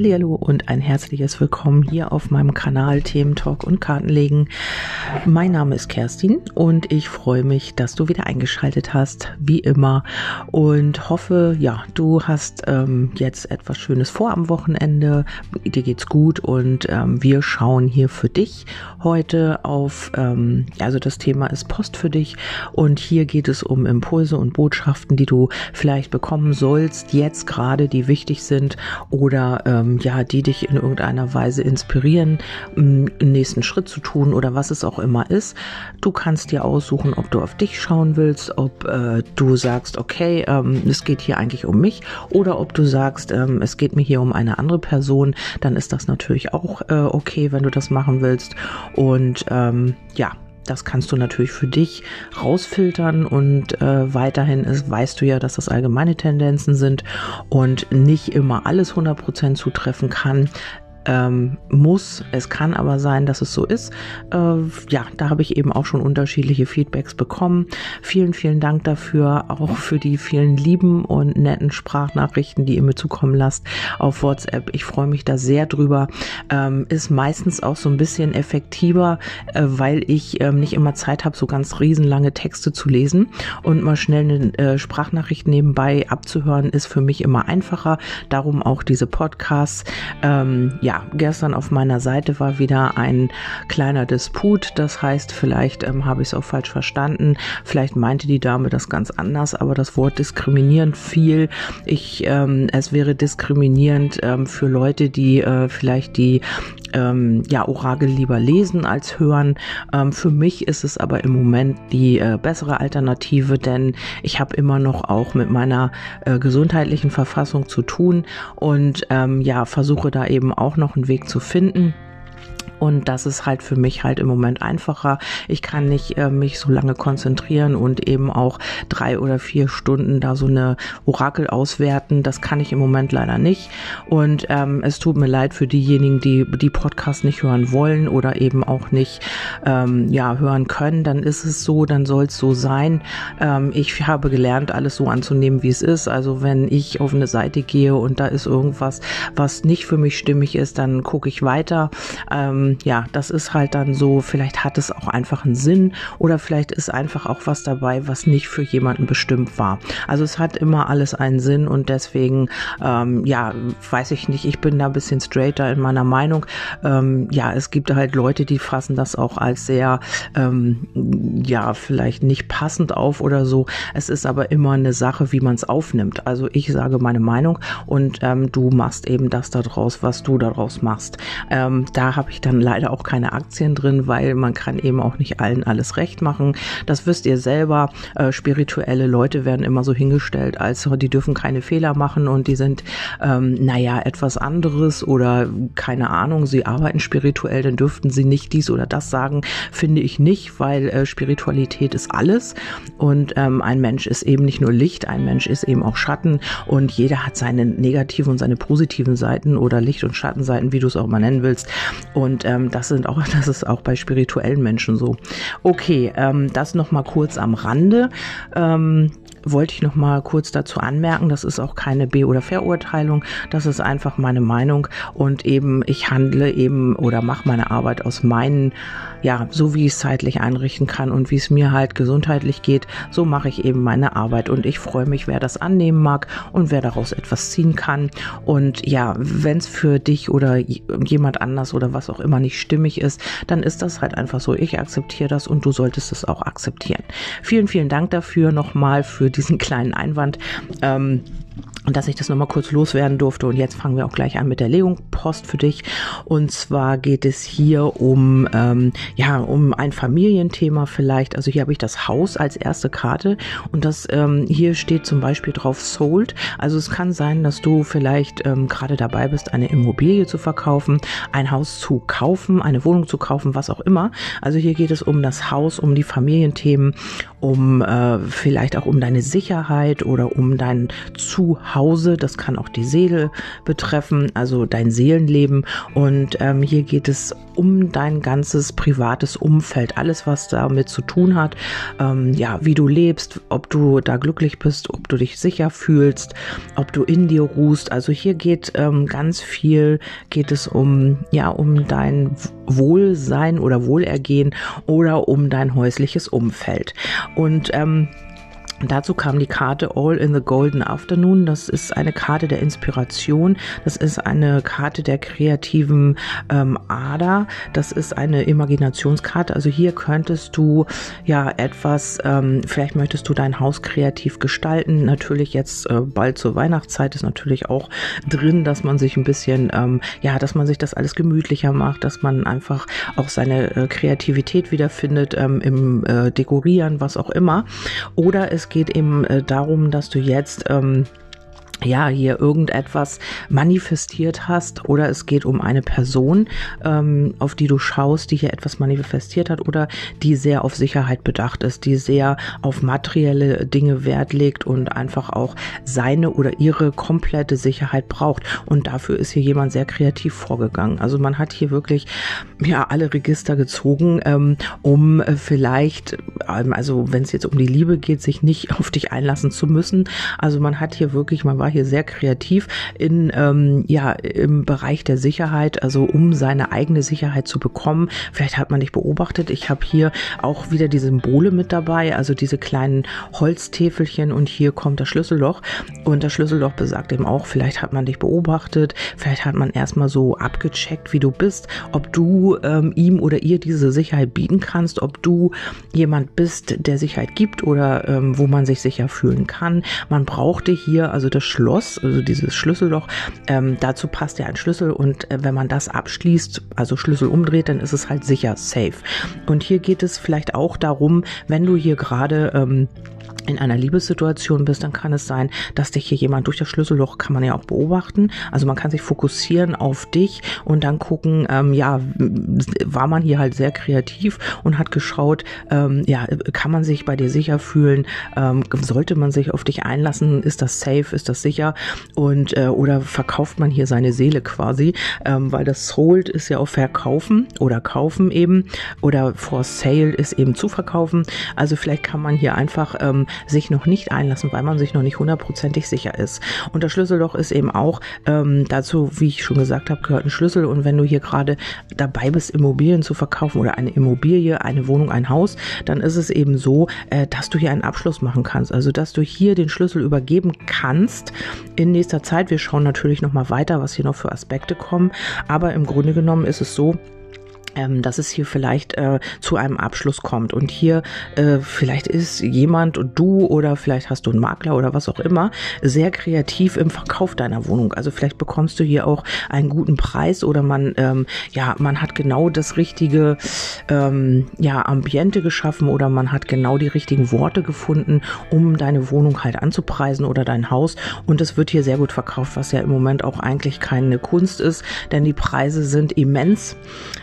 Hallo und ein herzliches Willkommen hier auf meinem Kanal Themen Talk und Kartenlegen. Mein Name ist Kerstin und ich freue mich, dass du wieder eingeschaltet hast, wie immer und hoffe, ja, du hast ähm, jetzt etwas Schönes vor am Wochenende. Dir geht's gut und ähm, wir schauen hier für dich heute auf, ähm, also das Thema ist Post für dich und hier geht es um Impulse und Botschaften, die du vielleicht bekommen sollst, jetzt gerade, die wichtig sind oder ähm, ja, die dich in irgendeiner Weise inspirieren, einen nächsten Schritt zu tun oder was es auch immer ist. Du kannst dir aussuchen, ob du auf dich schauen willst, ob äh, du sagst, okay, ähm, es geht hier eigentlich um mich oder ob du sagst, ähm, es geht mir hier um eine andere Person, dann ist das natürlich auch äh, okay, wenn du das machen willst. Und ähm, ja, das kannst du natürlich für dich rausfiltern und äh, weiterhin ist, weißt du ja, dass das allgemeine Tendenzen sind und nicht immer alles 100% zutreffen kann ähm, muss. Es kann aber sein, dass es so ist. Äh, ja, da habe ich eben auch schon unterschiedliche Feedbacks bekommen. Vielen, vielen Dank dafür, auch für die vielen lieben und netten Sprachnachrichten, die ihr mir zukommen lasst auf WhatsApp. Ich freue mich da sehr drüber. Ähm, ist meistens auch so ein bisschen effektiver, äh, weil ich ähm, nicht immer Zeit habe, so ganz riesenlange Texte zu lesen und mal schnell eine äh, Sprachnachricht nebenbei abzuhören, ist für mich immer einfacher. Darum auch diese Podcasts. Ähm, ja, gestern auf meiner Seite war wieder ein kleiner Disput. Das heißt, vielleicht ähm, habe ich es auch falsch verstanden. Vielleicht meinte die Dame das ganz anders, aber das Wort diskriminierend fiel. Ich, ähm, es wäre diskriminierend ähm, für Leute, die äh, vielleicht die ähm, ja, Orakel lieber lesen als hören. Ähm, für mich ist es aber im Moment die äh, bessere Alternative, denn ich habe immer noch auch mit meiner äh, gesundheitlichen Verfassung zu tun und ähm, ja, versuche da eben auch noch einen Weg zu finden. Und das ist halt für mich halt im Moment einfacher. Ich kann nicht äh, mich so lange konzentrieren und eben auch drei oder vier Stunden da so eine Orakel auswerten. Das kann ich im Moment leider nicht. Und ähm, es tut mir leid für diejenigen, die die Podcast nicht hören wollen oder eben auch nicht ähm, ja hören können. Dann ist es so, dann soll es so sein. Ähm, ich habe gelernt, alles so anzunehmen, wie es ist. Also wenn ich auf eine Seite gehe und da ist irgendwas, was nicht für mich stimmig ist, dann gucke ich weiter. Ähm, ja, das ist halt dann so, vielleicht hat es auch einfach einen Sinn oder vielleicht ist einfach auch was dabei, was nicht für jemanden bestimmt war. Also es hat immer alles einen Sinn und deswegen, ähm, ja, weiß ich nicht, ich bin da ein bisschen straighter in meiner Meinung. Ähm, ja, es gibt halt Leute, die fassen das auch als sehr, ähm, ja, vielleicht nicht passend auf oder so. Es ist aber immer eine Sache, wie man es aufnimmt. Also ich sage meine Meinung und ähm, du machst eben das daraus, was du daraus machst. Ähm, da habe ich dann leider auch keine Aktien drin, weil man kann eben auch nicht allen alles recht machen. Das wisst ihr selber. Äh, spirituelle Leute werden immer so hingestellt, als die dürfen keine Fehler machen und die sind, ähm, naja, etwas anderes oder keine Ahnung, sie arbeiten spirituell, dann dürften sie nicht dies oder das sagen, finde ich nicht, weil äh, Spiritualität ist alles und ähm, ein Mensch ist eben nicht nur Licht, ein Mensch ist eben auch Schatten und jeder hat seine negativen und seine positiven Seiten oder Licht- und Schattenseiten, wie du es auch mal nennen willst. Und ähm, das sind auch, das ist auch bei spirituellen Menschen so. Okay, ähm, das noch mal kurz am Rande. Ähm, wollte ich noch mal kurz dazu anmerken, das ist auch keine Be- oder Verurteilung, das ist einfach meine Meinung und eben ich handle eben oder mache meine Arbeit aus meinen, ja, so wie ich es zeitlich einrichten kann und wie es mir halt gesundheitlich geht, so mache ich eben meine Arbeit und ich freue mich, wer das annehmen mag und wer daraus etwas ziehen kann und ja, wenn es für dich oder jemand anders oder was auch immer nicht stimmig ist, dann ist das halt einfach so, ich akzeptiere das und du solltest es auch akzeptieren. Vielen, vielen Dank dafür nochmal für diesen kleinen Einwand. Ähm, und dass ich das nochmal kurz loswerden durfte. Und jetzt fangen wir auch gleich an mit der Legung Post für dich. Und zwar geht es hier um, ähm, ja, um ein Familienthema vielleicht. Also hier habe ich das Haus als erste Karte und das ähm, hier steht zum Beispiel drauf Sold. Also es kann sein, dass du vielleicht ähm, gerade dabei bist, eine Immobilie zu verkaufen, ein Haus zu kaufen, eine Wohnung zu kaufen, was auch immer. Also hier geht es um das Haus, um die Familienthemen um äh, vielleicht auch um deine Sicherheit oder um dein Zuhause. Das kann auch die Seele betreffen, also dein Seelenleben. Und ähm, hier geht es um dein ganzes privates Umfeld, alles, was damit zu tun hat. Ähm, ja, wie du lebst, ob du da glücklich bist, ob du dich sicher fühlst, ob du in dir ruhst. Also hier geht ähm, ganz viel, geht es um, ja, um dein Wohlsein oder Wohlergehen oder um dein häusliches Umfeld. Und ähm, Dazu kam die Karte All in the Golden Afternoon. Das ist eine Karte der Inspiration. Das ist eine Karte der kreativen ähm, Ader. Das ist eine Imaginationskarte. Also hier könntest du ja etwas, ähm, vielleicht möchtest du dein Haus kreativ gestalten. Natürlich jetzt äh, bald zur Weihnachtszeit ist natürlich auch drin, dass man sich ein bisschen, ähm, ja, dass man sich das alles gemütlicher macht, dass man einfach auch seine äh, Kreativität wiederfindet ähm, im äh, Dekorieren, was auch immer. Oder es geht eben äh, darum, dass du jetzt ähm, ja, hier irgendetwas manifestiert hast oder es geht um eine Person, ähm, auf die du schaust, die hier etwas manifestiert hat oder die sehr auf Sicherheit bedacht ist, die sehr auf materielle Dinge Wert legt und einfach auch seine oder ihre komplette Sicherheit braucht. Und dafür ist hier jemand sehr kreativ vorgegangen. Also man hat hier wirklich ja alle Register gezogen, ähm, um vielleicht, ähm, also wenn es jetzt um die Liebe geht, sich nicht auf dich einlassen zu müssen. Also man hat hier wirklich, man war war hier sehr kreativ in ähm, ja im Bereich der Sicherheit, also um seine eigene Sicherheit zu bekommen. Vielleicht hat man dich beobachtet. Ich habe hier auch wieder die Symbole mit dabei, also diese kleinen Holztäfelchen und hier kommt das Schlüsselloch und das Schlüsselloch besagt eben auch, vielleicht hat man dich beobachtet, vielleicht hat man erstmal so abgecheckt, wie du bist, ob du ähm, ihm oder ihr diese Sicherheit bieten kannst, ob du jemand bist, der Sicherheit gibt oder ähm, wo man sich sicher fühlen kann. Man brauchte hier also das Schloss, also dieses Schlüsselloch. Ähm, dazu passt ja ein Schlüssel und äh, wenn man das abschließt, also Schlüssel umdreht, dann ist es halt sicher safe. Und hier geht es vielleicht auch darum, wenn du hier gerade ähm, in einer Liebessituation bist, dann kann es sein, dass dich hier jemand durch das Schlüsselloch kann man ja auch beobachten. Also man kann sich fokussieren auf dich und dann gucken, ähm, ja, war man hier halt sehr kreativ und hat geschaut, ähm, ja, kann man sich bei dir sicher fühlen, ähm, sollte man sich auf dich einlassen, ist das safe, ist das sicher? Und äh, oder verkauft man hier seine Seele quasi, ähm, weil das sold ist ja auch verkaufen oder kaufen eben oder for sale ist eben zu verkaufen. Also vielleicht kann man hier einfach ähm, sich noch nicht einlassen, weil man sich noch nicht hundertprozentig sicher ist. Und das Schlüsselloch ist eben auch ähm, dazu, wie ich schon gesagt habe, gehört ein Schlüssel. Und wenn du hier gerade dabei bist, Immobilien zu verkaufen oder eine Immobilie, eine Wohnung, ein Haus, dann ist es eben so, äh, dass du hier einen Abschluss machen kannst. Also dass du hier den Schlüssel übergeben kannst in nächster Zeit. Wir schauen natürlich noch mal weiter, was hier noch für Aspekte kommen. Aber im Grunde genommen ist es so, ähm, dass es hier vielleicht äh, zu einem Abschluss kommt. Und hier äh, vielleicht ist jemand, du oder vielleicht hast du einen Makler oder was auch immer, sehr kreativ im Verkauf deiner Wohnung. Also vielleicht bekommst du hier auch einen guten Preis oder man, ähm, ja, man hat genau das richtige ähm, ja, Ambiente geschaffen oder man hat genau die richtigen Worte gefunden, um deine Wohnung halt anzupreisen oder dein Haus. Und es wird hier sehr gut verkauft, was ja im Moment auch eigentlich keine Kunst ist, denn die Preise sind immens.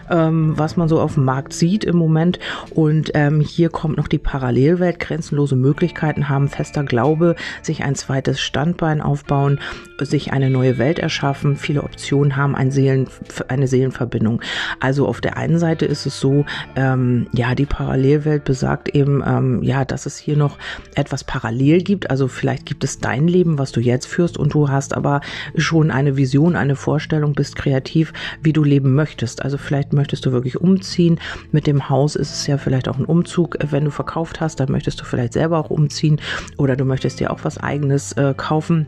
Ähm, was man so auf dem Markt sieht im Moment. Und ähm, hier kommt noch die Parallelwelt, grenzenlose Möglichkeiten haben, fester Glaube, sich ein zweites Standbein aufbauen, sich eine neue Welt erschaffen, viele Optionen haben, ein Seelen, eine Seelenverbindung. Also auf der einen Seite ist es so, ähm, ja, die Parallelwelt besagt eben, ähm, ja, dass es hier noch etwas parallel gibt. Also vielleicht gibt es dein Leben, was du jetzt führst und du hast aber schon eine Vision, eine Vorstellung, bist kreativ, wie du leben möchtest. Also vielleicht möchtest du wirklich umziehen. Mit dem Haus ist es ja vielleicht auch ein Umzug. Wenn du verkauft hast, dann möchtest du vielleicht selber auch umziehen oder du möchtest dir auch was eigenes äh, kaufen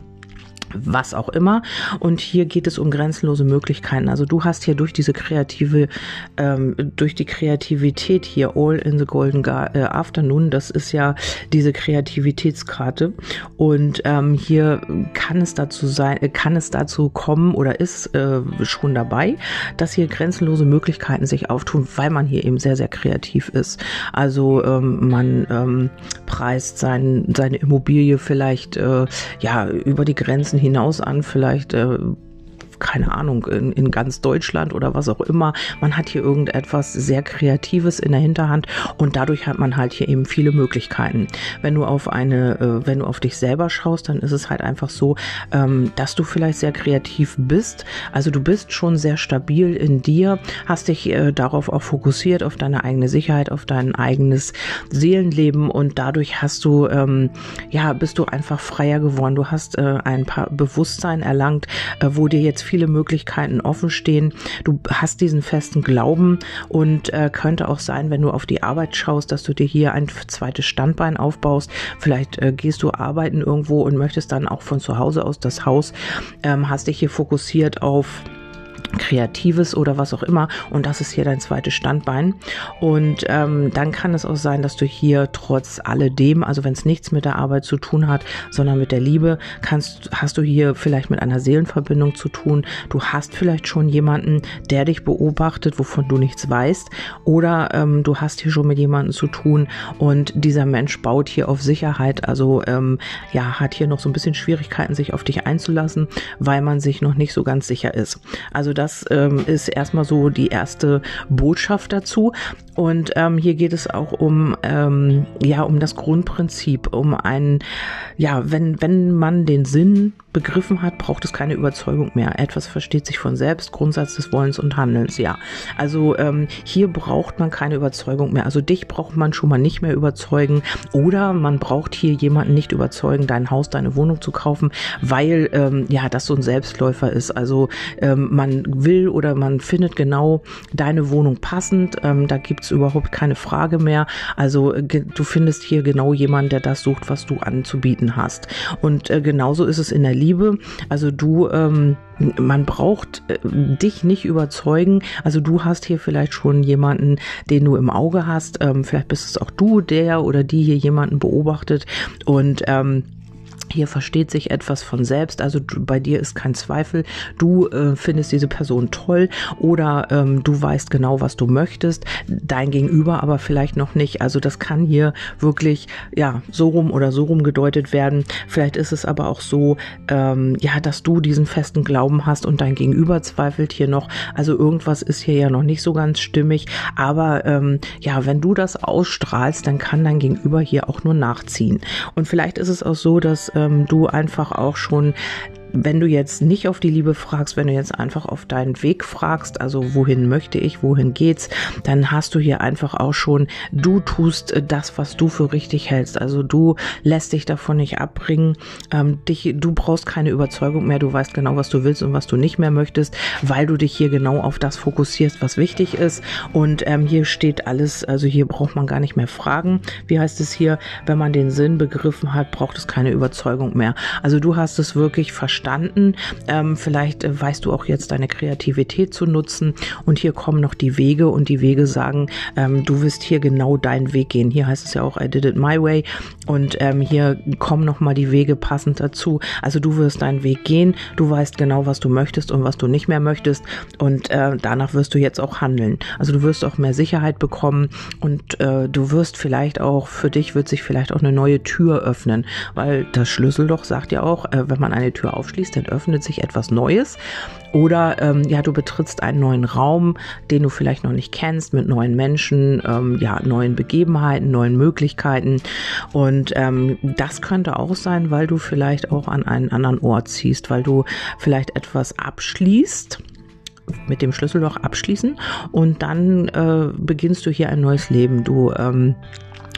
was auch immer. Und hier geht es um grenzenlose Möglichkeiten. Also du hast hier durch diese kreative, ähm, durch die Kreativität hier All in the Golden Gar äh, Afternoon, das ist ja diese Kreativitätskarte. Und ähm, hier kann es dazu sein, äh, kann es dazu kommen oder ist äh, schon dabei, dass hier grenzenlose Möglichkeiten sich auftun, weil man hier eben sehr, sehr kreativ ist. Also ähm, man ähm, preist sein, seine Immobilie vielleicht äh, ja über die Grenzen hinaus an, vielleicht äh, keine Ahnung, in, in ganz Deutschland oder was auch immer. Man hat hier irgendetwas sehr Kreatives in der Hinterhand und dadurch hat man halt hier eben viele Möglichkeiten. Wenn du auf eine, äh, wenn du auf dich selber schaust, dann ist es halt einfach so, ähm, dass du vielleicht sehr kreativ bist. Also du bist schon sehr stabil in dir, hast dich äh, darauf auch fokussiert, auf deine eigene Sicherheit, auf dein eigenes Seelenleben und dadurch hast du, ähm, ja, bist du einfach freier geworden. Du hast äh, ein paar Bewusstsein erlangt, äh, wo dir jetzt viele Möglichkeiten offen stehen. Du hast diesen festen Glauben und äh, könnte auch sein, wenn du auf die Arbeit schaust, dass du dir hier ein zweites Standbein aufbaust. Vielleicht äh, gehst du arbeiten irgendwo und möchtest dann auch von zu Hause aus das Haus, ähm, hast dich hier fokussiert auf Kreatives oder was auch immer. Und das ist hier dein zweites Standbein. Und ähm, dann kann es auch sein, dass du hier trotz alledem, also wenn es nichts mit der Arbeit zu tun hat, sondern mit der Liebe, kannst, hast du hier vielleicht mit einer Seelenverbindung zu tun. Du hast vielleicht schon jemanden, der dich beobachtet, wovon du nichts weißt. Oder ähm, du hast hier schon mit jemandem zu tun und dieser Mensch baut hier auf Sicherheit. Also ähm, ja, hat hier noch so ein bisschen Schwierigkeiten, sich auf dich einzulassen, weil man sich noch nicht so ganz sicher ist. Also das ähm, ist erstmal so die erste Botschaft dazu. Und ähm, hier geht es auch um, ähm, ja, um das Grundprinzip, um einen, ja, wenn, wenn man den Sinn begriffen hat, braucht es keine Überzeugung mehr. Etwas versteht sich von selbst, Grundsatz des Wollens und Handelns, ja. Also ähm, hier braucht man keine Überzeugung mehr. Also dich braucht man schon mal nicht mehr überzeugen oder man braucht hier jemanden nicht überzeugen, dein Haus, deine Wohnung zu kaufen, weil ähm, ja das so ein Selbstläufer ist. Also ähm, man will oder man findet genau deine Wohnung passend. Ähm, da gibt's überhaupt keine Frage mehr. Also äh, du findest hier genau jemanden, der das sucht, was du anzubieten hast. Und äh, genauso ist es in der Liebe. Also du ähm, man braucht äh, dich nicht überzeugen. Also du hast hier vielleicht schon jemanden, den du im Auge hast. Ähm, vielleicht bist es auch du, der oder die hier jemanden beobachtet und ähm, hier versteht sich etwas von selbst, also bei dir ist kein Zweifel, du äh, findest diese Person toll oder ähm, du weißt genau, was du möchtest, dein Gegenüber aber vielleicht noch nicht. Also das kann hier wirklich ja so rum oder so rum gedeutet werden. Vielleicht ist es aber auch so, ähm, ja, dass du diesen festen Glauben hast und dein Gegenüber zweifelt hier noch. Also irgendwas ist hier ja noch nicht so ganz stimmig. Aber ähm, ja, wenn du das ausstrahlst, dann kann dein Gegenüber hier auch nur nachziehen. Und vielleicht ist es auch so, dass ähm, du einfach auch schon wenn du jetzt nicht auf die Liebe fragst, wenn du jetzt einfach auf deinen Weg fragst, also wohin möchte ich, wohin geht's, dann hast du hier einfach auch schon, du tust das, was du für richtig hältst. Also du lässt dich davon nicht abbringen. Ähm, dich, du brauchst keine Überzeugung mehr. Du weißt genau, was du willst und was du nicht mehr möchtest, weil du dich hier genau auf das fokussierst, was wichtig ist. Und ähm, hier steht alles, also hier braucht man gar nicht mehr fragen. Wie heißt es hier? Wenn man den Sinn begriffen hat, braucht es keine Überzeugung mehr. Also du hast es wirklich verstanden verstanden. Ähm, vielleicht äh, weißt du auch jetzt deine Kreativität zu nutzen. Und hier kommen noch die Wege und die Wege sagen, ähm, du wirst hier genau deinen Weg gehen. Hier heißt es ja auch, I did it my way. Und ähm, hier kommen noch mal die Wege passend dazu. Also du wirst deinen Weg gehen. Du weißt genau, was du möchtest und was du nicht mehr möchtest. Und äh, danach wirst du jetzt auch handeln. Also du wirst auch mehr Sicherheit bekommen und äh, du wirst vielleicht auch, für dich wird sich vielleicht auch eine neue Tür öffnen, weil das Schlüsselloch sagt ja auch, äh, wenn man eine Tür auf aufschließt, dann öffnet sich etwas Neues. Oder ähm, ja, du betrittst einen neuen Raum, den du vielleicht noch nicht kennst, mit neuen Menschen, ähm, ja, neuen Begebenheiten, neuen Möglichkeiten. Und ähm, das könnte auch sein, weil du vielleicht auch an einen anderen Ort ziehst, weil du vielleicht etwas abschließt mit dem Schlüsselloch abschließen und dann äh, beginnst du hier ein neues Leben. Du ähm,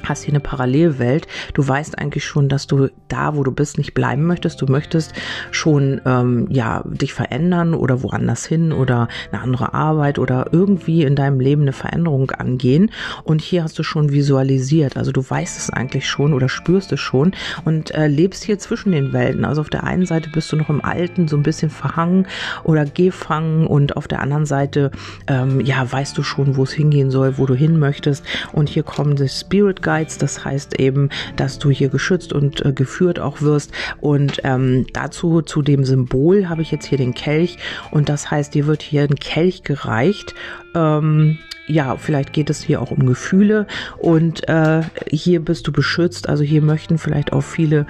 hast hier eine Parallelwelt. Du weißt eigentlich schon, dass du da, wo du bist, nicht bleiben möchtest. Du möchtest schon ähm, ja dich verändern oder woanders hin oder eine andere Arbeit oder irgendwie in deinem Leben eine Veränderung angehen. Und hier hast du schon visualisiert. Also du weißt es eigentlich schon oder spürst es schon und äh, lebst hier zwischen den Welten. Also auf der einen Seite bist du noch im Alten so ein bisschen verhangen oder gefangen und auf der anderen Seite ähm, ja weißt du schon, wo es hingehen soll, wo du hin möchtest. Und hier kommen die Spirit Guides Guides. Das heißt eben, dass du hier geschützt und äh, geführt auch wirst. Und ähm, dazu, zu dem Symbol, habe ich jetzt hier den Kelch. Und das heißt, dir wird hier ein Kelch gereicht. Ähm, ja, vielleicht geht es hier auch um Gefühle und äh, hier bist du beschützt. Also hier möchten vielleicht auch viele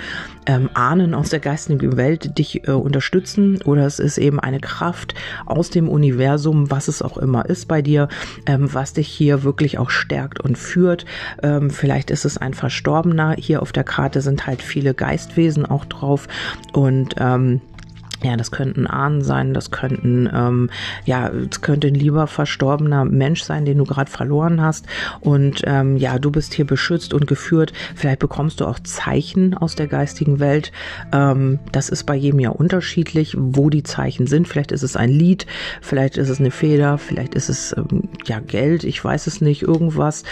ähm, Ahnen aus der geistigen Welt dich äh, unterstützen oder es ist eben eine Kraft aus dem Universum, was es auch immer ist bei dir, ähm, was dich hier wirklich auch stärkt und führt. Ähm, vielleicht ist es ein Verstorbener. Hier auf der Karte sind halt viele Geistwesen auch drauf und ähm, ja, das könnten Ahnen sein, das könnten, ähm, ja, es könnte ein lieber verstorbener Mensch sein, den du gerade verloren hast. Und ähm, ja, du bist hier beschützt und geführt. Vielleicht bekommst du auch Zeichen aus der geistigen Welt. Ähm, das ist bei jedem ja unterschiedlich, wo die Zeichen sind. Vielleicht ist es ein Lied, vielleicht ist es eine Feder, vielleicht ist es ähm, ja Geld, ich weiß es nicht, irgendwas.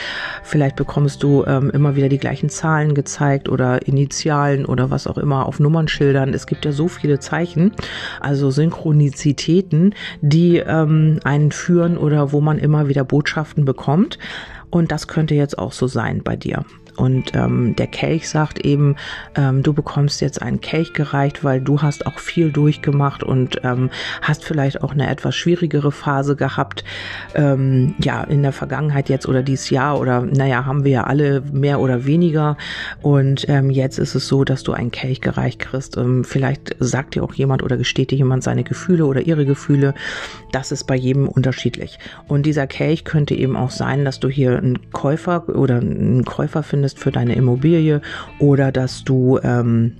Vielleicht bekommst du ähm, immer wieder die gleichen Zahlen gezeigt oder Initialen oder was auch immer auf Nummernschildern. Es gibt ja so viele Zeichen also Synchronizitäten, die ähm, einen führen oder wo man immer wieder Botschaften bekommt. Und das könnte jetzt auch so sein bei dir. Und ähm, der Kelch sagt eben, ähm, du bekommst jetzt einen Kelch gereicht, weil du hast auch viel durchgemacht und ähm, hast vielleicht auch eine etwas schwierigere Phase gehabt. Ähm, ja, in der Vergangenheit jetzt oder dieses Jahr oder naja, haben wir ja alle mehr oder weniger. Und ähm, jetzt ist es so, dass du einen Kelch gereicht kriegst. Ähm, vielleicht sagt dir auch jemand oder gesteht dir jemand seine Gefühle oder ihre Gefühle. Das ist bei jedem unterschiedlich. Und dieser Kelch könnte eben auch sein, dass du hier einen Käufer oder einen Käufer findest, findest für deine Immobilie oder dass du ähm,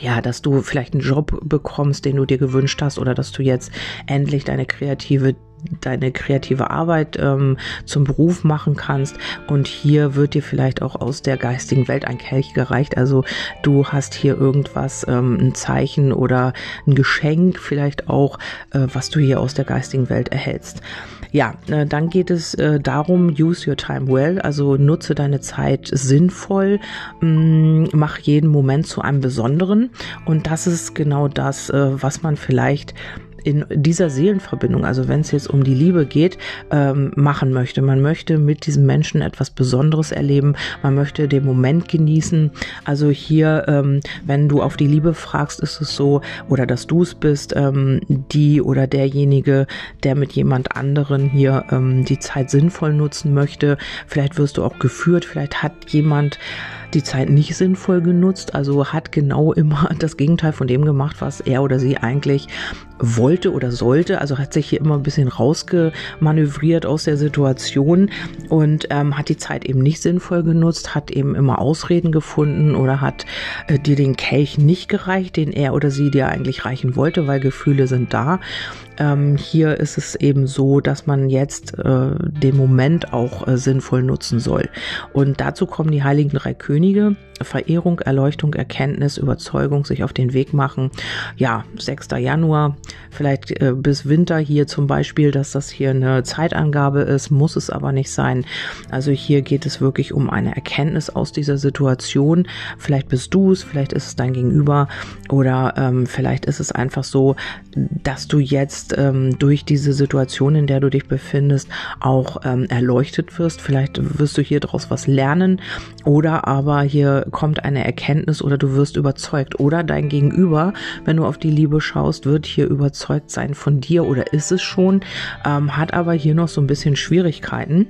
ja, dass du vielleicht einen Job bekommst, den du dir gewünscht hast oder dass du jetzt endlich deine kreative deine kreative Arbeit ähm, zum Beruf machen kannst. Und hier wird dir vielleicht auch aus der geistigen Welt ein Kelch gereicht. Also du hast hier irgendwas, ähm, ein Zeichen oder ein Geschenk vielleicht auch, äh, was du hier aus der geistigen Welt erhältst. Ja, äh, dann geht es äh, darum, use your time well, also nutze deine Zeit sinnvoll, mh, mm, mach jeden Moment zu einem besonderen. Und das ist genau das, äh, was man vielleicht in dieser Seelenverbindung, also wenn es jetzt um die Liebe geht, ähm, machen möchte. Man möchte mit diesem Menschen etwas Besonderes erleben, man möchte den Moment genießen. Also hier, ähm, wenn du auf die Liebe fragst, ist es so, oder dass du es bist, ähm, die oder derjenige, der mit jemand anderen hier ähm, die Zeit sinnvoll nutzen möchte. Vielleicht wirst du auch geführt, vielleicht hat jemand die Zeit nicht sinnvoll genutzt, also hat genau immer das Gegenteil von dem gemacht, was er oder sie eigentlich wollte oder sollte. Also hat sich hier immer ein bisschen rausgemanövriert aus der Situation und ähm, hat die Zeit eben nicht sinnvoll genutzt, hat eben immer Ausreden gefunden oder hat äh, dir den Kelch nicht gereicht, den er oder sie dir eigentlich reichen wollte, weil Gefühle sind da. Ähm, hier ist es eben so, dass man jetzt äh, den Moment auch äh, sinnvoll nutzen soll. Und dazu kommen die heiligen drei Könige. Verehrung, Erleuchtung, Erkenntnis, Überzeugung sich auf den Weg machen. Ja, 6. Januar, vielleicht äh, bis Winter hier zum Beispiel, dass das hier eine Zeitangabe ist, muss es aber nicht sein. Also hier geht es wirklich um eine Erkenntnis aus dieser Situation. Vielleicht bist du es, vielleicht ist es dein Gegenüber oder ähm, vielleicht ist es einfach so, dass du jetzt ähm, durch diese Situation, in der du dich befindest, auch ähm, erleuchtet wirst. Vielleicht wirst du hier draus was lernen oder aber hier kommt eine Erkenntnis oder du wirst überzeugt oder dein Gegenüber, wenn du auf die Liebe schaust, wird hier überzeugt sein von dir oder ist es schon, ähm, hat aber hier noch so ein bisschen Schwierigkeiten.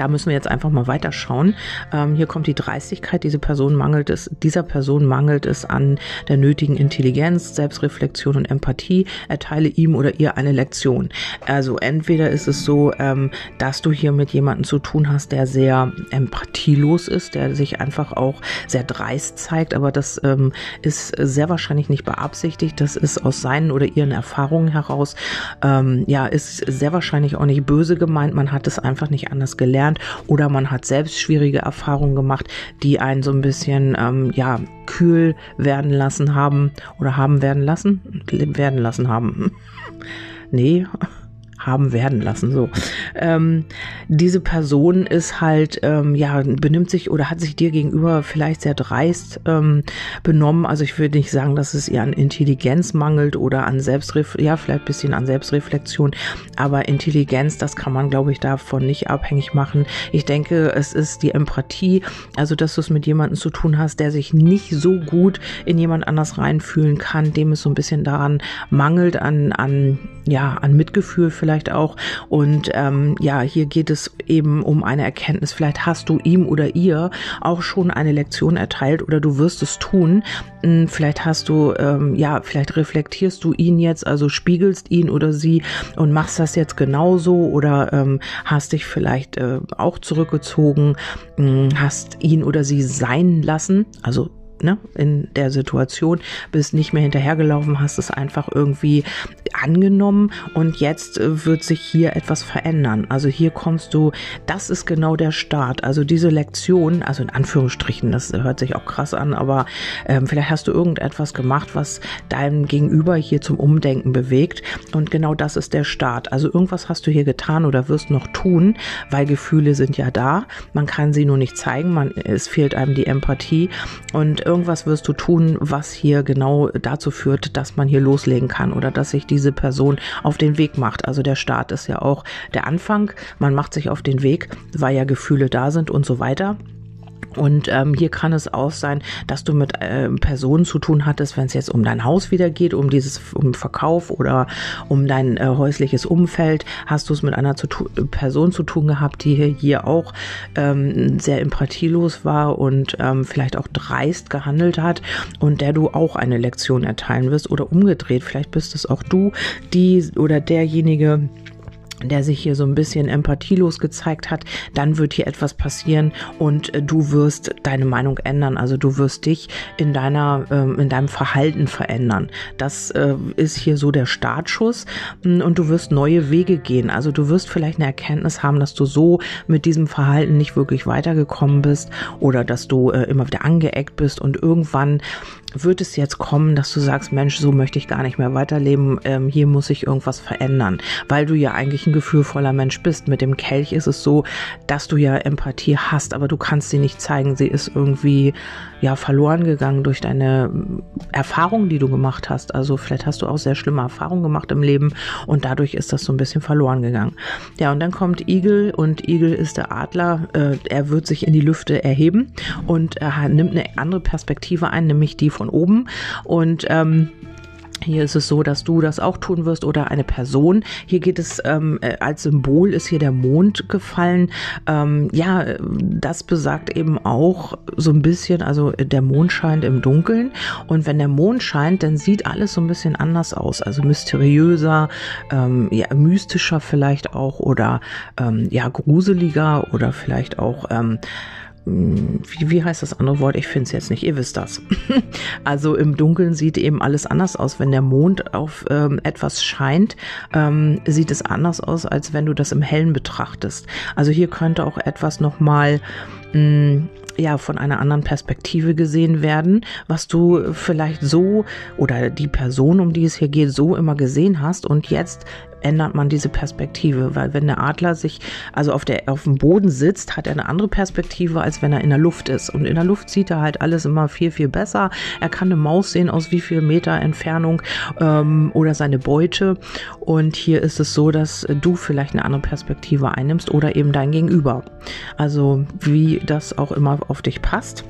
Da müssen wir jetzt einfach mal weiterschauen. Ähm, hier kommt die Dreistigkeit. Diese Person mangelt es, dieser Person mangelt es an der nötigen Intelligenz, Selbstreflexion und Empathie. Erteile ihm oder ihr eine Lektion. Also entweder ist es so, ähm, dass du hier mit jemandem zu tun hast, der sehr empathielos ist, der sich einfach auch sehr dreist zeigt, aber das ähm, ist sehr wahrscheinlich nicht beabsichtigt. Das ist aus seinen oder ihren Erfahrungen heraus, ähm, ja, ist sehr wahrscheinlich auch nicht böse gemeint. Man hat es einfach nicht anders gelernt gelernt oder man hat selbst schwierige Erfahrungen gemacht, die einen so ein bisschen ähm, ja kühl werden lassen haben oder haben werden lassen werden lassen haben. nee, haben werden lassen. So, ähm, diese Person ist halt ähm, ja benimmt sich oder hat sich dir gegenüber vielleicht sehr dreist ähm, benommen. Also ich würde nicht sagen, dass es ihr an Intelligenz mangelt oder an Selbstref ja vielleicht bisschen an Selbstreflexion, aber Intelligenz, das kann man glaube ich davon nicht abhängig machen. Ich denke, es ist die Empathie, also dass du es mit jemandem zu tun hast, der sich nicht so gut in jemand anders reinfühlen kann, dem es so ein bisschen daran mangelt an an ja an Mitgefühl vielleicht vielleicht auch. Und ähm, ja, hier geht es eben um eine Erkenntnis. Vielleicht hast du ihm oder ihr auch schon eine Lektion erteilt oder du wirst es tun. Hm, vielleicht hast du, ähm, ja, vielleicht reflektierst du ihn jetzt, also spiegelst ihn oder sie und machst das jetzt genauso oder ähm, hast dich vielleicht äh, auch zurückgezogen, hm, hast ihn oder sie sein lassen, also ne, in der Situation, bist nicht mehr hinterhergelaufen, hast es einfach irgendwie angenommen und jetzt äh, wird sich hier etwas verändern. Also hier kommst du, das ist genau der Start. Also diese Lektion, also in Anführungsstrichen, das hört sich auch krass an, aber ähm, vielleicht hast du irgendetwas gemacht, was deinem Gegenüber hier zum Umdenken bewegt und genau das ist der Start. Also irgendwas hast du hier getan oder wirst noch tun, weil Gefühle sind ja da. Man kann sie nur nicht zeigen, man, es fehlt einem die Empathie und irgendwas wirst du tun, was hier genau dazu führt, dass man hier loslegen kann oder dass sich diese Person auf den Weg macht. Also der Start ist ja auch der Anfang. Man macht sich auf den Weg, weil ja Gefühle da sind und so weiter. Und ähm, hier kann es auch sein, dass du mit äh, Personen zu tun hattest, wenn es jetzt um dein Haus wieder geht, um dieses um Verkauf oder um dein äh, häusliches Umfeld, hast du es mit einer zu Person zu tun gehabt, die hier, hier auch ähm, sehr empathielos war und ähm, vielleicht auch dreist gehandelt hat und der du auch eine Lektion erteilen wirst oder umgedreht. Vielleicht bist es auch du, die oder derjenige, der sich hier so ein bisschen empathielos gezeigt hat, dann wird hier etwas passieren und äh, du wirst deine Meinung ändern. Also du wirst dich in deiner, ähm, in deinem Verhalten verändern. Das äh, ist hier so der Startschuss mm, und du wirst neue Wege gehen. Also du wirst vielleicht eine Erkenntnis haben, dass du so mit diesem Verhalten nicht wirklich weitergekommen bist oder dass du äh, immer wieder angeeckt bist und irgendwann wird es jetzt kommen, dass du sagst, Mensch, so möchte ich gar nicht mehr weiterleben, ähm, hier muss ich irgendwas verändern, weil du ja eigentlich ein gefühlvoller Mensch bist. Mit dem Kelch ist es so, dass du ja Empathie hast, aber du kannst sie nicht zeigen. Sie ist irgendwie ja verloren gegangen durch deine Erfahrungen, die du gemacht hast. Also vielleicht hast du auch sehr schlimme Erfahrungen gemacht im Leben und dadurch ist das so ein bisschen verloren gegangen. Ja, und dann kommt Igel und Igel ist der Adler. Äh, er wird sich in die Lüfte erheben und er nimmt eine andere Perspektive ein, nämlich die von oben. Und ähm, hier ist es so, dass du das auch tun wirst oder eine Person. Hier geht es ähm, äh, als Symbol ist hier der Mond gefallen. Ähm, ja, das besagt eben auch so ein bisschen, also der Mond scheint im Dunkeln und wenn der Mond scheint, dann sieht alles so ein bisschen anders aus, also mysteriöser, ähm, ja, mystischer vielleicht auch oder ähm, ja gruseliger oder vielleicht auch ähm, wie, wie heißt das andere Wort? Ich finde es jetzt nicht. Ihr wisst das. also im Dunkeln sieht eben alles anders aus. Wenn der Mond auf ähm, etwas scheint, ähm, sieht es anders aus, als wenn du das im Hellen betrachtest. Also hier könnte auch etwas nochmal mm, ja von einer anderen Perspektive gesehen werden, was du vielleicht so oder die Person, um die es hier geht, so immer gesehen hast und jetzt ändert man diese Perspektive, weil wenn der Adler sich also auf, der, auf dem Boden sitzt, hat er eine andere Perspektive, als wenn er in der Luft ist. Und in der Luft sieht er halt alles immer viel, viel besser. Er kann eine Maus sehen aus wie viel Meter Entfernung ähm, oder seine Beute. Und hier ist es so, dass du vielleicht eine andere Perspektive einnimmst oder eben dein Gegenüber. Also wie das auch immer auf dich passt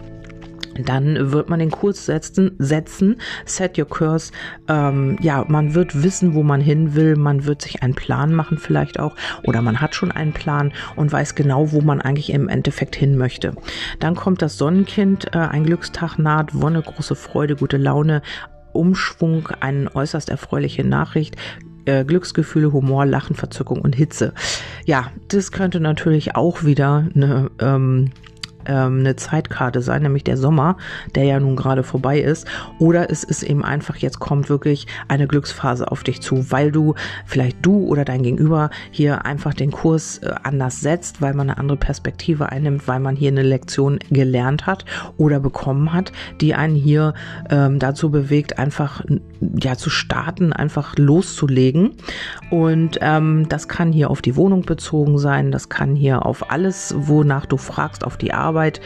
dann wird man den Kurs setzen, setzen, set your course. Ähm, ja, man wird wissen, wo man hin will. Man wird sich einen Plan machen vielleicht auch oder man hat schon einen Plan und weiß genau, wo man eigentlich im Endeffekt hin möchte. Dann kommt das Sonnenkind, äh, ein Glückstag naht, Wonne, große Freude, gute Laune, Umschwung, eine äußerst erfreuliche Nachricht, äh, Glücksgefühle, Humor, Lachen, Verzückung und Hitze. Ja, das könnte natürlich auch wieder eine ähm, ähm, eine Zeitkarte sein, nämlich der Sommer, der ja nun gerade vorbei ist. Oder es ist eben einfach, jetzt kommt wirklich eine Glücksphase auf dich zu, weil du vielleicht du oder dein Gegenüber hier einfach den Kurs äh, anders setzt, weil man eine andere Perspektive einnimmt, weil man hier eine Lektion gelernt hat oder bekommen hat, die einen hier ähm, dazu bewegt, einfach ja zu starten, einfach loszulegen. Und ähm, das kann hier auf die Wohnung bezogen sein, das kann hier auf alles, wonach du fragst, auf die Arbeit Arbeit,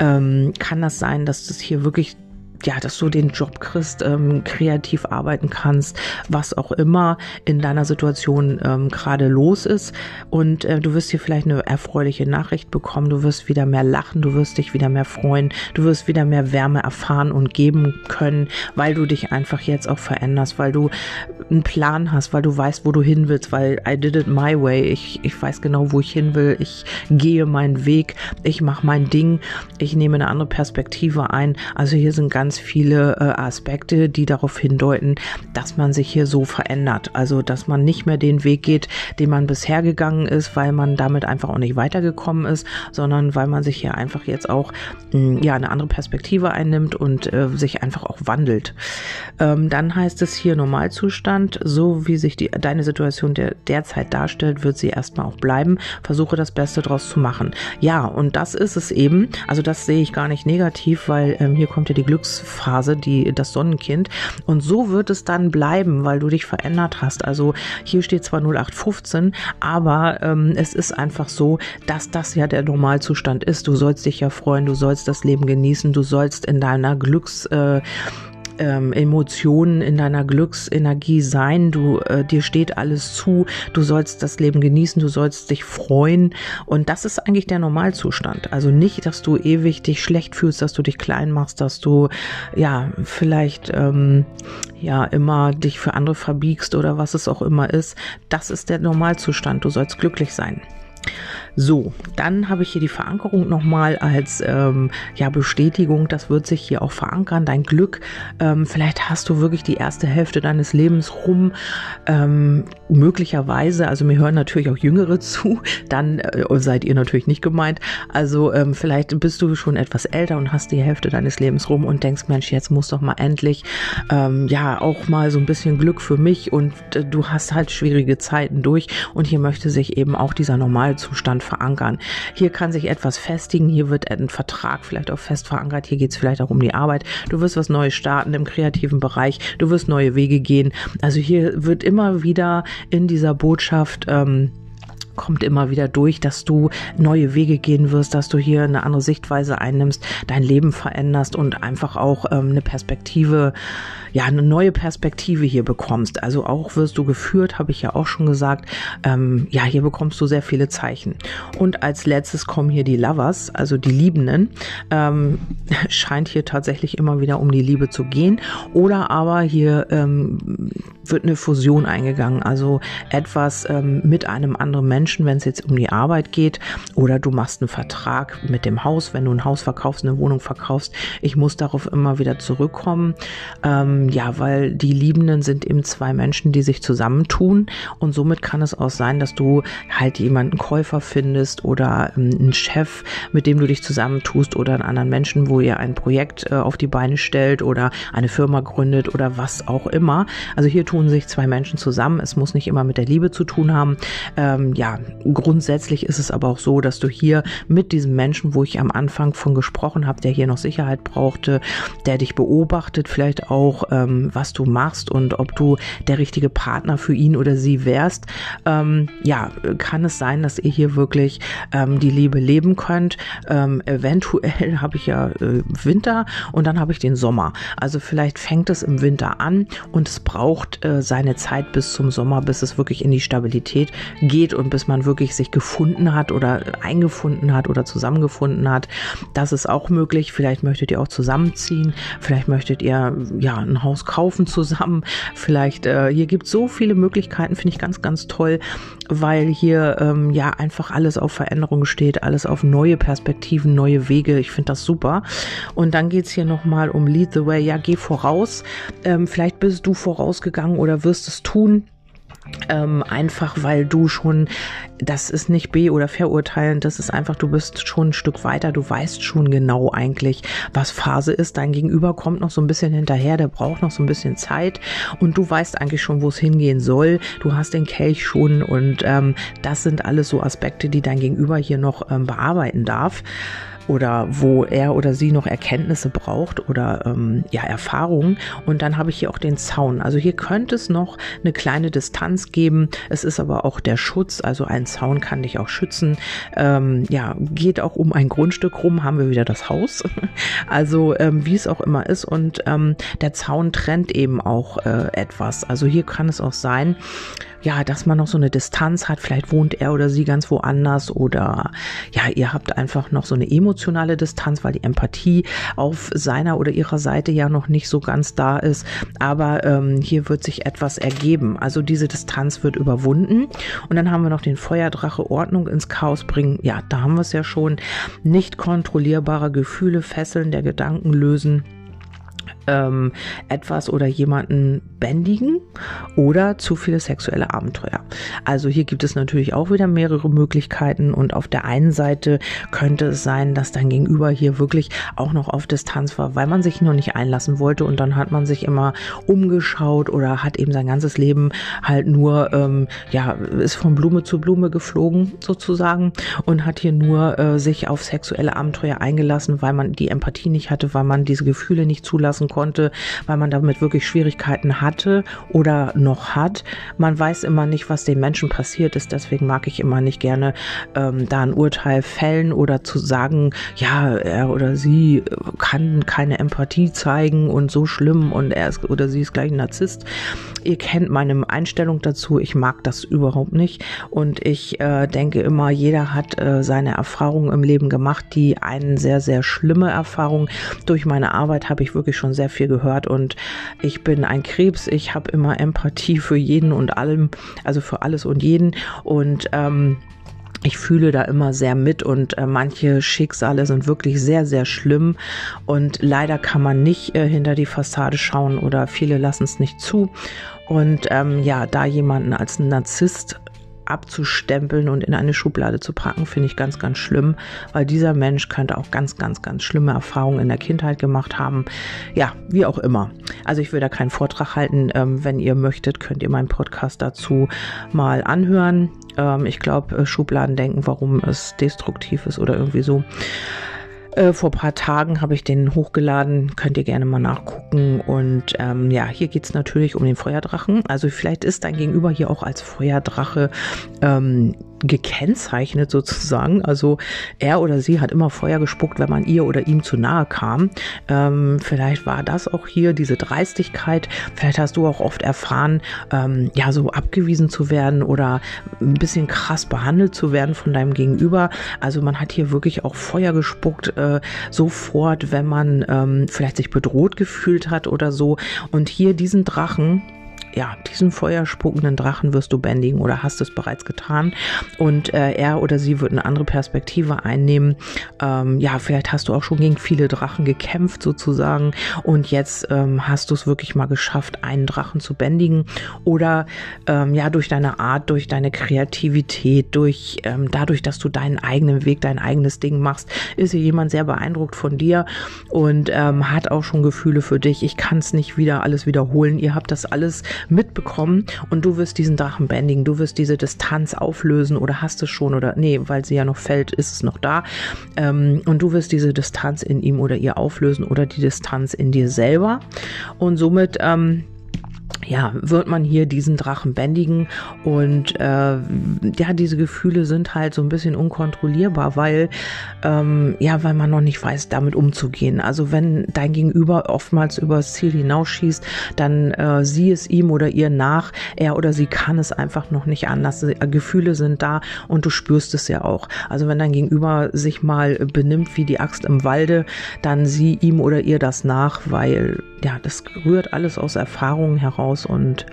ähm, kann das sein, dass das hier wirklich ja, dass du den Job kriegst, ähm, kreativ arbeiten kannst, was auch immer in deiner Situation ähm, gerade los ist. Und äh, du wirst hier vielleicht eine erfreuliche Nachricht bekommen. Du wirst wieder mehr lachen, du wirst dich wieder mehr freuen, du wirst wieder mehr Wärme erfahren und geben können, weil du dich einfach jetzt auch veränderst, weil du einen Plan hast, weil du weißt, wo du hin willst, weil I did it my way. Ich, ich weiß genau, wo ich hin will. Ich gehe meinen Weg. Ich mache mein Ding. Ich nehme eine andere Perspektive ein. Also hier sind ganz viele äh, Aspekte, die darauf hindeuten, dass man sich hier so verändert. Also, dass man nicht mehr den Weg geht, den man bisher gegangen ist, weil man damit einfach auch nicht weitergekommen ist, sondern weil man sich hier einfach jetzt auch mh, hm, ja eine andere Perspektive einnimmt und äh, sich einfach auch wandelt. Ähm, dann heißt es hier Normalzustand, so wie sich die, deine Situation der, derzeit darstellt, wird sie erstmal auch bleiben. Versuche das Beste draus zu machen. Ja, und das ist es eben. Also das sehe ich gar nicht negativ, weil ähm, hier kommt ja die Glücksphase, die das Sonnenkind. Und so wird es dann bleiben, weil du dich verändert hast. Also hier steht zwar 0815, aber ähm, es ist einfach so, dass das ja der Normalzustand ist. Du sollst dich ja freuen, du sollst das Leben genießen, du sollst in deiner Glücks äh, ähm, Emotionen, in deiner Glücksenergie sein. Du, äh, dir steht alles zu. Du sollst das Leben genießen. Du sollst dich freuen. Und das ist eigentlich der Normalzustand. Also nicht, dass du ewig dich schlecht fühlst, dass du dich klein machst, dass du, ja, vielleicht, ähm, ja, immer dich für andere verbiegst oder was es auch immer ist. Das ist der Normalzustand. Du sollst glücklich sein. So, dann habe ich hier die Verankerung nochmal als ähm, ja, Bestätigung. Das wird sich hier auch verankern, dein Glück. Ähm, vielleicht hast du wirklich die erste Hälfte deines Lebens rum. Ähm, möglicherweise, also mir hören natürlich auch Jüngere zu, dann äh, seid ihr natürlich nicht gemeint. Also ähm, vielleicht bist du schon etwas älter und hast die Hälfte deines Lebens rum und denkst, Mensch, jetzt muss doch mal endlich ähm, ja auch mal so ein bisschen Glück für mich und äh, du hast halt schwierige Zeiten durch und hier möchte sich eben auch dieser Normalzustand verankern. Hier kann sich etwas festigen, hier wird ein Vertrag vielleicht auch fest verankert, hier geht es vielleicht auch um die Arbeit. Du wirst was Neues starten im kreativen Bereich, du wirst neue Wege gehen. Also hier wird immer wieder in dieser Botschaft ähm, kommt immer wieder durch, dass du neue Wege gehen wirst, dass du hier eine andere Sichtweise einnimmst, dein Leben veränderst und einfach auch ähm, eine Perspektive, ja, eine neue Perspektive hier bekommst. Also auch wirst du geführt, habe ich ja auch schon gesagt. Ähm, ja, hier bekommst du sehr viele Zeichen. Und als letztes kommen hier die Lovers, also die Liebenden. Ähm, scheint hier tatsächlich immer wieder um die Liebe zu gehen. Oder aber hier ähm, wird eine Fusion eingegangen, also etwas ähm, mit einem anderen Menschen, wenn es jetzt um die Arbeit geht. Oder du machst einen Vertrag mit dem Haus, wenn du ein Haus verkaufst, eine Wohnung verkaufst. Ich muss darauf immer wieder zurückkommen. Ähm, ja, weil die Liebenden sind eben zwei Menschen, die sich zusammentun und somit kann es auch sein, dass du halt jemanden Käufer findest oder ähm, einen Chef, mit dem du dich zusammentust oder einen anderen Menschen, wo ihr ein Projekt äh, auf die Beine stellt oder eine Firma gründet oder was auch immer. Also hier tun sich zwei Menschen zusammen. Es muss nicht immer mit der Liebe zu tun haben. Ähm, ja, grundsätzlich ist es aber auch so, dass du hier mit diesem Menschen, wo ich am Anfang von gesprochen habe, der hier noch Sicherheit brauchte, der dich beobachtet, vielleicht auch ähm, was du machst und ob du der richtige Partner für ihn oder sie wärst, ähm, ja, kann es sein, dass ihr hier wirklich ähm, die Liebe leben könnt. Ähm, eventuell habe ich ja äh, Winter und dann habe ich den Sommer. Also vielleicht fängt es im Winter an und es braucht äh, seine Zeit bis zum Sommer, bis es wirklich in die Stabilität geht und bis man wirklich sich gefunden hat oder eingefunden hat oder zusammengefunden hat. Das ist auch möglich. Vielleicht möchtet ihr auch zusammenziehen. Vielleicht möchtet ihr ja ein Haus kaufen zusammen. Vielleicht, äh, hier gibt es so viele Möglichkeiten, finde ich ganz, ganz toll, weil hier ähm, ja einfach alles auf Veränderung steht, alles auf neue Perspektiven, neue Wege. Ich finde das super. Und dann geht es hier nochmal um Lead the Way. Ja, geh voraus. Ähm, vielleicht bist du vorausgegangen oder wirst es tun. Ähm, einfach weil du schon, das ist nicht B oder verurteilen, das ist einfach, du bist schon ein Stück weiter, du weißt schon genau eigentlich, was Phase ist. Dein Gegenüber kommt noch so ein bisschen hinterher, der braucht noch so ein bisschen Zeit und du weißt eigentlich schon, wo es hingehen soll. Du hast den Kelch schon und ähm, das sind alles so Aspekte, die dein Gegenüber hier noch ähm, bearbeiten darf. Oder wo er oder sie noch Erkenntnisse braucht oder ähm, ja Erfahrungen. Und dann habe ich hier auch den Zaun. Also hier könnte es noch eine kleine Distanz geben. Es ist aber auch der Schutz. Also ein Zaun kann dich auch schützen. Ähm, ja, geht auch um ein Grundstück rum. Haben wir wieder das Haus. also ähm, wie es auch immer ist. Und ähm, der Zaun trennt eben auch äh, etwas. Also hier kann es auch sein, ja, dass man noch so eine Distanz hat. Vielleicht wohnt er oder sie ganz woanders oder ja, ihr habt einfach noch so eine emotionale Distanz, weil die Empathie auf seiner oder ihrer Seite ja noch nicht so ganz da ist. Aber ähm, hier wird sich etwas ergeben. Also diese Distanz wird überwunden. Und dann haben wir noch den Feuerdrache Ordnung ins Chaos bringen. Ja, da haben wir es ja schon. Nicht kontrollierbare Gefühle fesseln, der Gedanken lösen ähm, etwas oder jemanden bändigen oder zu viele sexuelle Abenteuer. Also hier gibt es natürlich auch wieder mehrere Möglichkeiten und auf der einen Seite könnte es sein, dass dein Gegenüber hier wirklich auch noch auf Distanz war, weil man sich noch nicht einlassen wollte und dann hat man sich immer umgeschaut oder hat eben sein ganzes Leben halt nur, ähm, ja, ist von Blume zu Blume geflogen sozusagen und hat hier nur äh, sich auf sexuelle Abenteuer eingelassen, weil man die Empathie nicht hatte, weil man diese Gefühle nicht zulassen konnte, weil man damit wirklich Schwierigkeiten hatte oder noch hat. Man weiß immer nicht, was den Menschen passiert ist. Deswegen mag ich immer nicht gerne ähm, da ein Urteil fällen oder zu sagen, ja, er oder sie kann keine Empathie zeigen und so schlimm und er ist oder sie ist gleich ein Narzisst. Ihr kennt meine Einstellung dazu. Ich mag das überhaupt nicht. Und ich äh, denke immer, jeder hat äh, seine Erfahrungen im Leben gemacht, die einen sehr, sehr schlimme Erfahrung. Durch meine Arbeit habe ich wirklich schon sehr viel gehört und ich bin ein Krebs. Ich habe immer Empathie für jeden und allem, also für alles und jeden. Und ähm, ich fühle da immer sehr mit und äh, manche Schicksale sind wirklich sehr, sehr schlimm und leider kann man nicht äh, hinter die Fassade schauen oder viele lassen es nicht zu. Und ähm, ja, da jemanden als Narzisst abzustempeln und in eine Schublade zu packen, finde ich ganz, ganz schlimm, weil dieser Mensch könnte auch ganz, ganz, ganz schlimme Erfahrungen in der Kindheit gemacht haben. Ja, wie auch immer. Also ich will da keinen Vortrag halten. Ähm, wenn ihr möchtet, könnt ihr meinen Podcast dazu mal anhören. Ähm, ich glaube, äh, Schubladen denken, warum es destruktiv ist oder irgendwie so. Äh, vor paar Tagen habe ich den hochgeladen, könnt ihr gerne mal nachgucken. Und ähm, ja, hier geht es natürlich um den Feuerdrachen. Also vielleicht ist dein Gegenüber hier auch als Feuerdrache ähm, gekennzeichnet sozusagen. Also er oder sie hat immer Feuer gespuckt, wenn man ihr oder ihm zu nahe kam. Ähm, vielleicht war das auch hier diese Dreistigkeit. Vielleicht hast du auch oft erfahren, ähm, ja, so abgewiesen zu werden oder ein bisschen krass behandelt zu werden von deinem Gegenüber. Also man hat hier wirklich auch Feuer gespuckt, äh, sofort, wenn man ähm, vielleicht sich bedroht gefühlt hat oder so. Und hier diesen Drachen, ja, diesen feuerspuckenden Drachen wirst du bändigen oder hast es bereits getan. Und äh, er oder sie wird eine andere Perspektive einnehmen. Ähm, ja, vielleicht hast du auch schon gegen viele Drachen gekämpft sozusagen und jetzt ähm, hast du es wirklich mal geschafft, einen Drachen zu bändigen. Oder ähm, ja, durch deine Art, durch deine Kreativität, durch ähm, dadurch, dass du deinen eigenen Weg, dein eigenes Ding machst, ist hier jemand sehr beeindruckt von dir und ähm, hat auch schon Gefühle für dich. Ich kann es nicht wieder alles wiederholen. Ihr habt das alles mitbekommen und du wirst diesen Drachen bändigen, du wirst diese Distanz auflösen oder hast es schon oder nee, weil sie ja noch fällt, ist es noch da. Ähm, und du wirst diese Distanz in ihm oder ihr auflösen oder die Distanz in dir selber. Und somit ähm, ja, wird man hier diesen Drachen bändigen und äh, ja, diese Gefühle sind halt so ein bisschen unkontrollierbar, weil ähm, ja, weil man noch nicht weiß, damit umzugehen. Also wenn dein Gegenüber oftmals übers Ziel hinausschießt, dann äh, sieh es ihm oder ihr nach, er oder sie kann es einfach noch nicht anders. Äh, Gefühle sind da und du spürst es ja auch. Also wenn dein Gegenüber sich mal benimmt wie die Axt im Walde, dann sieh ihm oder ihr das nach, weil ja, das rührt alles aus Erfahrungen heraus und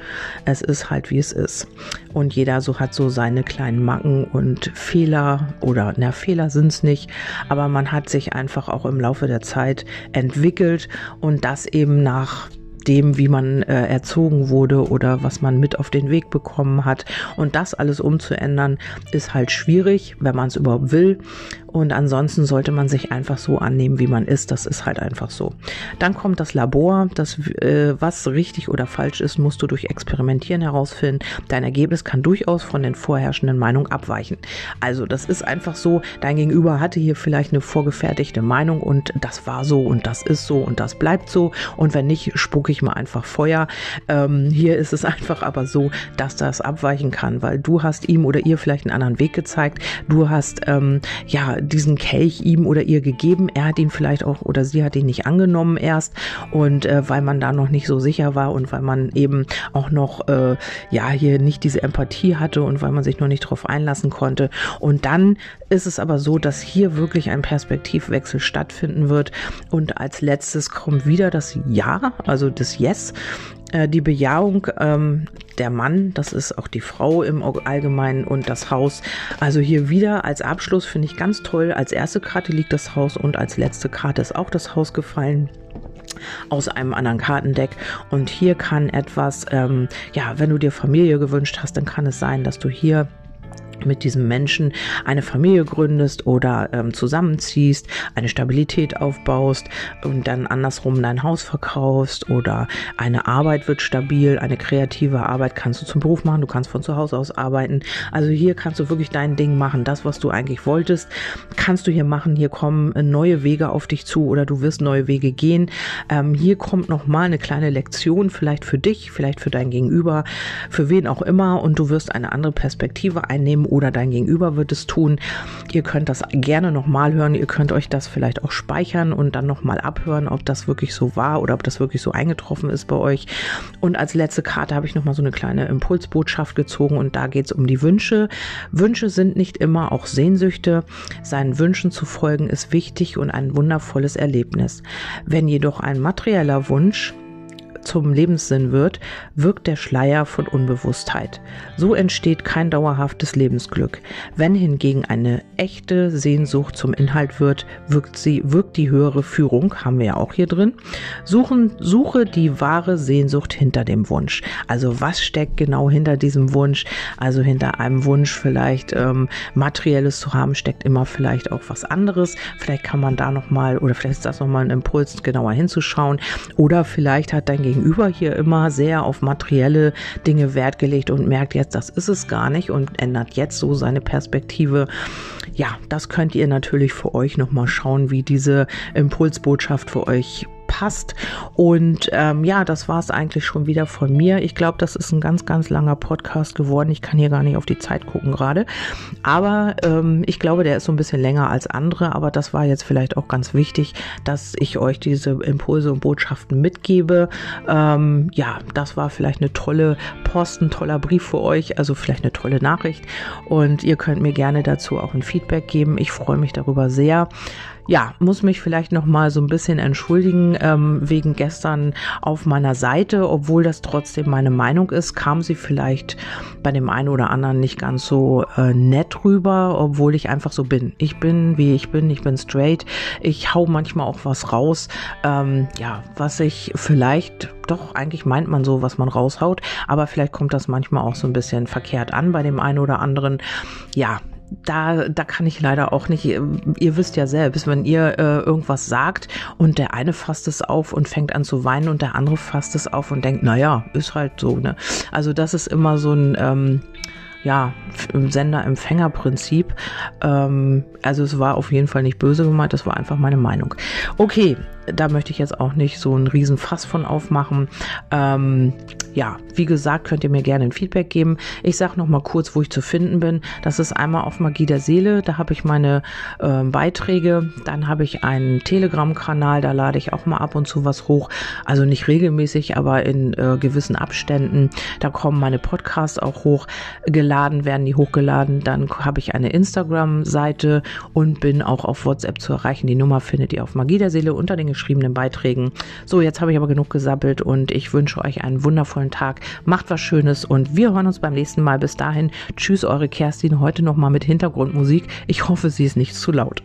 es ist halt wie es ist. Und jeder so hat so seine kleinen Macken und Fehler oder na Fehler sind es nicht, aber man hat sich einfach auch im Laufe der Zeit entwickelt und das eben nach dem, wie man äh, erzogen wurde oder was man mit auf den Weg bekommen hat. Und das alles umzuändern, ist halt schwierig, wenn man es überhaupt will. Und ansonsten sollte man sich einfach so annehmen, wie man ist. Das ist halt einfach so. Dann kommt das Labor. Das, äh, was richtig oder falsch ist, musst du durch Experimentieren herausfinden. Dein Ergebnis kann durchaus von den vorherrschenden Meinungen abweichen. Also das ist einfach so. Dein Gegenüber hatte hier vielleicht eine vorgefertigte Meinung und das war so und das ist so und das bleibt so. Und wenn nicht, spucke ich mal einfach Feuer. Ähm, hier ist es einfach aber so, dass das abweichen kann, weil du hast ihm oder ihr vielleicht einen anderen Weg gezeigt. Du hast ähm, ja diesen Kelch ihm oder ihr gegeben. Er hat ihn vielleicht auch oder sie hat ihn nicht angenommen erst und äh, weil man da noch nicht so sicher war und weil man eben auch noch äh, ja hier nicht diese Empathie hatte und weil man sich noch nicht darauf einlassen konnte. Und dann ist es aber so, dass hier wirklich ein Perspektivwechsel stattfinden wird und als letztes kommt wieder das Ja, also das Yes die Bejahung ähm, der Mann, das ist auch die Frau im Allgemeinen und das Haus. Also hier wieder als Abschluss finde ich ganz toll. Als erste Karte liegt das Haus und als letzte Karte ist auch das Haus gefallen aus einem anderen Kartendeck. Und hier kann etwas, ähm, ja, wenn du dir Familie gewünscht hast, dann kann es sein, dass du hier mit diesem Menschen eine Familie gründest oder ähm, zusammenziehst, eine Stabilität aufbaust und dann andersrum dein Haus verkaufst oder eine Arbeit wird stabil, eine kreative Arbeit kannst du zum Beruf machen, du kannst von zu Hause aus arbeiten. Also hier kannst du wirklich dein Ding machen, das, was du eigentlich wolltest, kannst du hier machen. Hier kommen äh, neue Wege auf dich zu oder du wirst neue Wege gehen. Ähm, hier kommt nochmal eine kleine Lektion, vielleicht für dich, vielleicht für dein Gegenüber, für wen auch immer und du wirst eine andere Perspektive einnehmen oder dein Gegenüber wird es tun. Ihr könnt das gerne nochmal hören. Ihr könnt euch das vielleicht auch speichern und dann nochmal abhören, ob das wirklich so war oder ob das wirklich so eingetroffen ist bei euch. Und als letzte Karte habe ich nochmal so eine kleine Impulsbotschaft gezogen und da geht es um die Wünsche. Wünsche sind nicht immer auch Sehnsüchte. Seinen Wünschen zu folgen ist wichtig und ein wundervolles Erlebnis. Wenn jedoch ein materieller Wunsch zum Lebenssinn wird, wirkt der Schleier von Unbewusstheit. So entsteht kein dauerhaftes Lebensglück. Wenn hingegen eine echte Sehnsucht zum Inhalt wird, wirkt sie, wirkt die höhere Führung, haben wir ja auch hier drin. Suchen, suche die wahre Sehnsucht hinter dem Wunsch. Also was steckt genau hinter diesem Wunsch? Also hinter einem Wunsch vielleicht ähm, materielles zu haben, steckt immer vielleicht auch was anderes. Vielleicht kann man da noch mal oder vielleicht ist das noch mal ein Impuls, genauer hinzuschauen. Oder vielleicht hat dein Gegenüber hier immer sehr auf materielle Dinge Wert gelegt und merkt jetzt, das ist es gar nicht und ändert jetzt so seine Perspektive. Ja, das könnt ihr natürlich für euch nochmal schauen, wie diese Impulsbotschaft für euch passt. Und ähm, ja, das war es eigentlich schon wieder von mir. Ich glaube, das ist ein ganz, ganz langer Podcast geworden. Ich kann hier gar nicht auf die Zeit gucken gerade. Aber ähm, ich glaube, der ist so ein bisschen länger als andere. Aber das war jetzt vielleicht auch ganz wichtig, dass ich euch diese Impulse und Botschaften mitgebe. Ähm, ja, das war vielleicht eine tolle Post, ein toller Brief für euch. Also vielleicht eine tolle Nachricht. Und ihr könnt mir gerne dazu auch ein Feedback geben. Ich freue mich darüber sehr ja, muss mich vielleicht noch mal so ein bisschen entschuldigen ähm, wegen gestern auf meiner Seite, obwohl das trotzdem meine Meinung ist, kam sie vielleicht bei dem einen oder anderen nicht ganz so äh, nett rüber, obwohl ich einfach so bin. Ich bin, wie ich bin, ich bin straight. Ich hau manchmal auch was raus, ähm, ja, was ich vielleicht doch, eigentlich meint man so, was man raushaut, aber vielleicht kommt das manchmal auch so ein bisschen verkehrt an bei dem einen oder anderen. Ja, da, da kann ich leider auch nicht, ihr wisst ja selbst, wenn ihr äh, irgendwas sagt und der eine fasst es auf und fängt an zu weinen und der andere fasst es auf und denkt, naja, ist halt so, ne? Also das ist immer so ein, ähm, ja, Sender-Empfänger-Prinzip. Ähm, also es war auf jeden Fall nicht böse gemeint, das war einfach meine Meinung. Okay, da möchte ich jetzt auch nicht so einen riesen Fass von aufmachen. Ähm, ja, wie gesagt, könnt ihr mir gerne ein Feedback geben. Ich sage noch mal kurz, wo ich zu finden bin. Das ist einmal auf Magie der Seele. Da habe ich meine äh, Beiträge. Dann habe ich einen Telegram-Kanal. Da lade ich auch mal ab und zu was hoch. Also nicht regelmäßig, aber in äh, gewissen Abständen. Da kommen meine Podcasts auch hochgeladen, werden die hochgeladen. Dann habe ich eine Instagram-Seite und bin auch auf WhatsApp zu erreichen. Die Nummer findet ihr auf Magie der Seele unter den geschriebenen Beiträgen. So, jetzt habe ich aber genug gesappelt und ich wünsche euch einen wundervollen Tag. Macht was Schönes und wir hören uns beim nächsten Mal. Bis dahin, tschüss, eure Kerstin. Heute nochmal mit Hintergrundmusik. Ich hoffe, sie ist nicht zu laut.